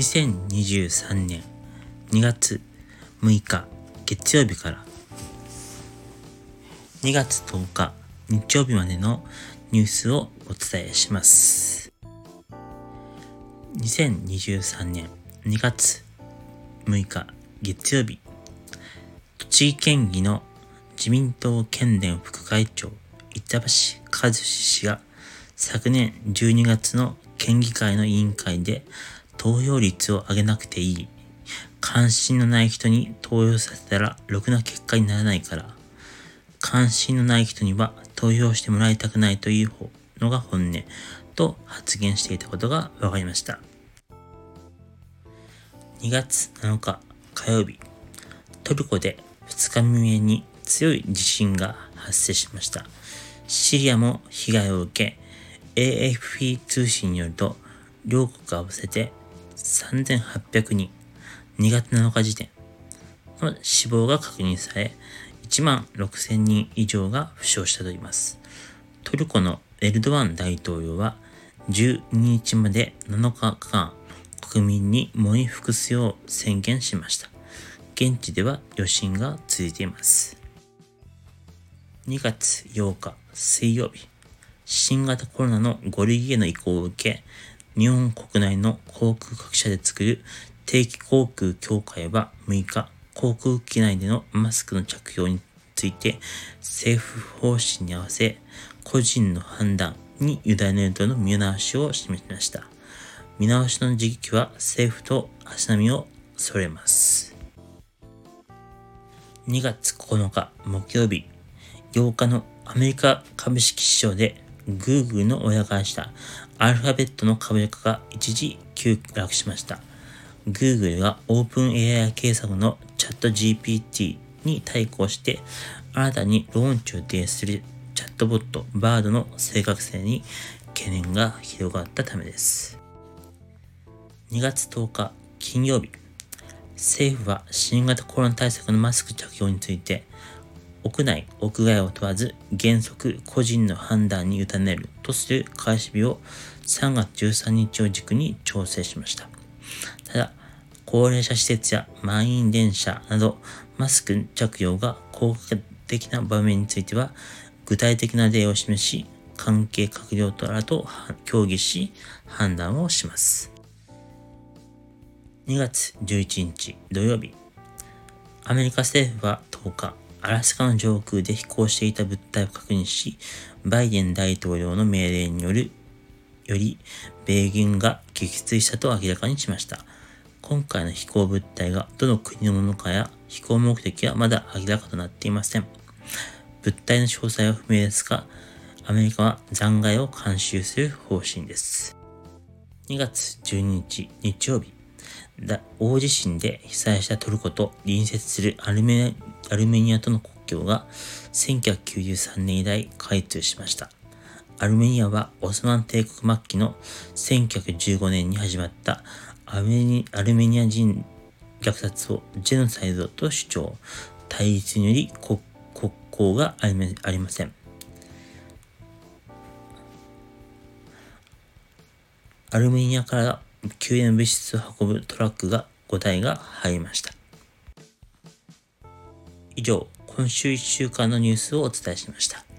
2023年2月6日月曜日から2月10日日曜日までのニュースをお伝えします。2023年2月6日月曜日栃木県議の自民党県連副会長板橋和志氏が昨年12月の県議会の委員会で投票率を上げなくていい。関心のない人に投票させたらろくな結果にならないから、関心のない人には投票してもらいたくないというのが本音と発言していたことが分かりました。2月7日火曜日、トルコで2日未明に強い地震が発生しました。シリアも被害を受け、AFP 通信によると、両国合わせて3800人、2月7日時点の死亡が確認され、1万6000人以上が負傷したといいます。トルコのエルドアン大統領は12日まで7日間国民に燃え尽くすよう宣言しました。現地では余震が続いています。2月8日水曜日、新型コロナの5類への移行を受け、日本国内の航空各社で作る定期航空協会は6日、航空機内でのマスクの着用について政府方針に合わせ個人の判断に委ねるとの見直しを示しました。見直しの時期は政府と足並みを揃えます。2月9日木曜日、8日のアメリカ株式市場で Google の親会社アルファベットの株価が一時急落しました。Google が OpenAI 計算のチャット GPT に対抗して新たにローンチを予定するチャットボット BARD の正確性に懸念が広がったためです。2月10日金曜日、政府は新型コロナ対策のマスク着用について屋内、屋外を問わず原則個人の判断に委ねるとする開始日を3月13日を軸に調整しました。ただ、高齢者施設や満員電車などマスク着用が効果的な場面については具体的な例を示し関係閣僚とらと協議し判断をします。2月11日土曜日アメリカ政府は10日アラスカの上空で飛行していた物体を確認し、バイデン大統領の命令による、より、米軍が撃墜したと明らかにしました。今回の飛行物体がどの国のものかや飛行目的はまだ明らかとなっていません。物体の詳細は不明ですが、アメリカは残骸を監修する方針です。2月12日日曜日、大地震で被災したトルコと隣接するアルメアルメニアとの国境が1993年以来開通しました。アルメニアはオスマン帝国末期の1915年に始まったアルメニア人虐殺をジェノサイドと主張。対立により国交がありません。アルメニアから救援物質を運ぶトラックが5台が入りました。以上、今週1週間のニュースをお伝えしました。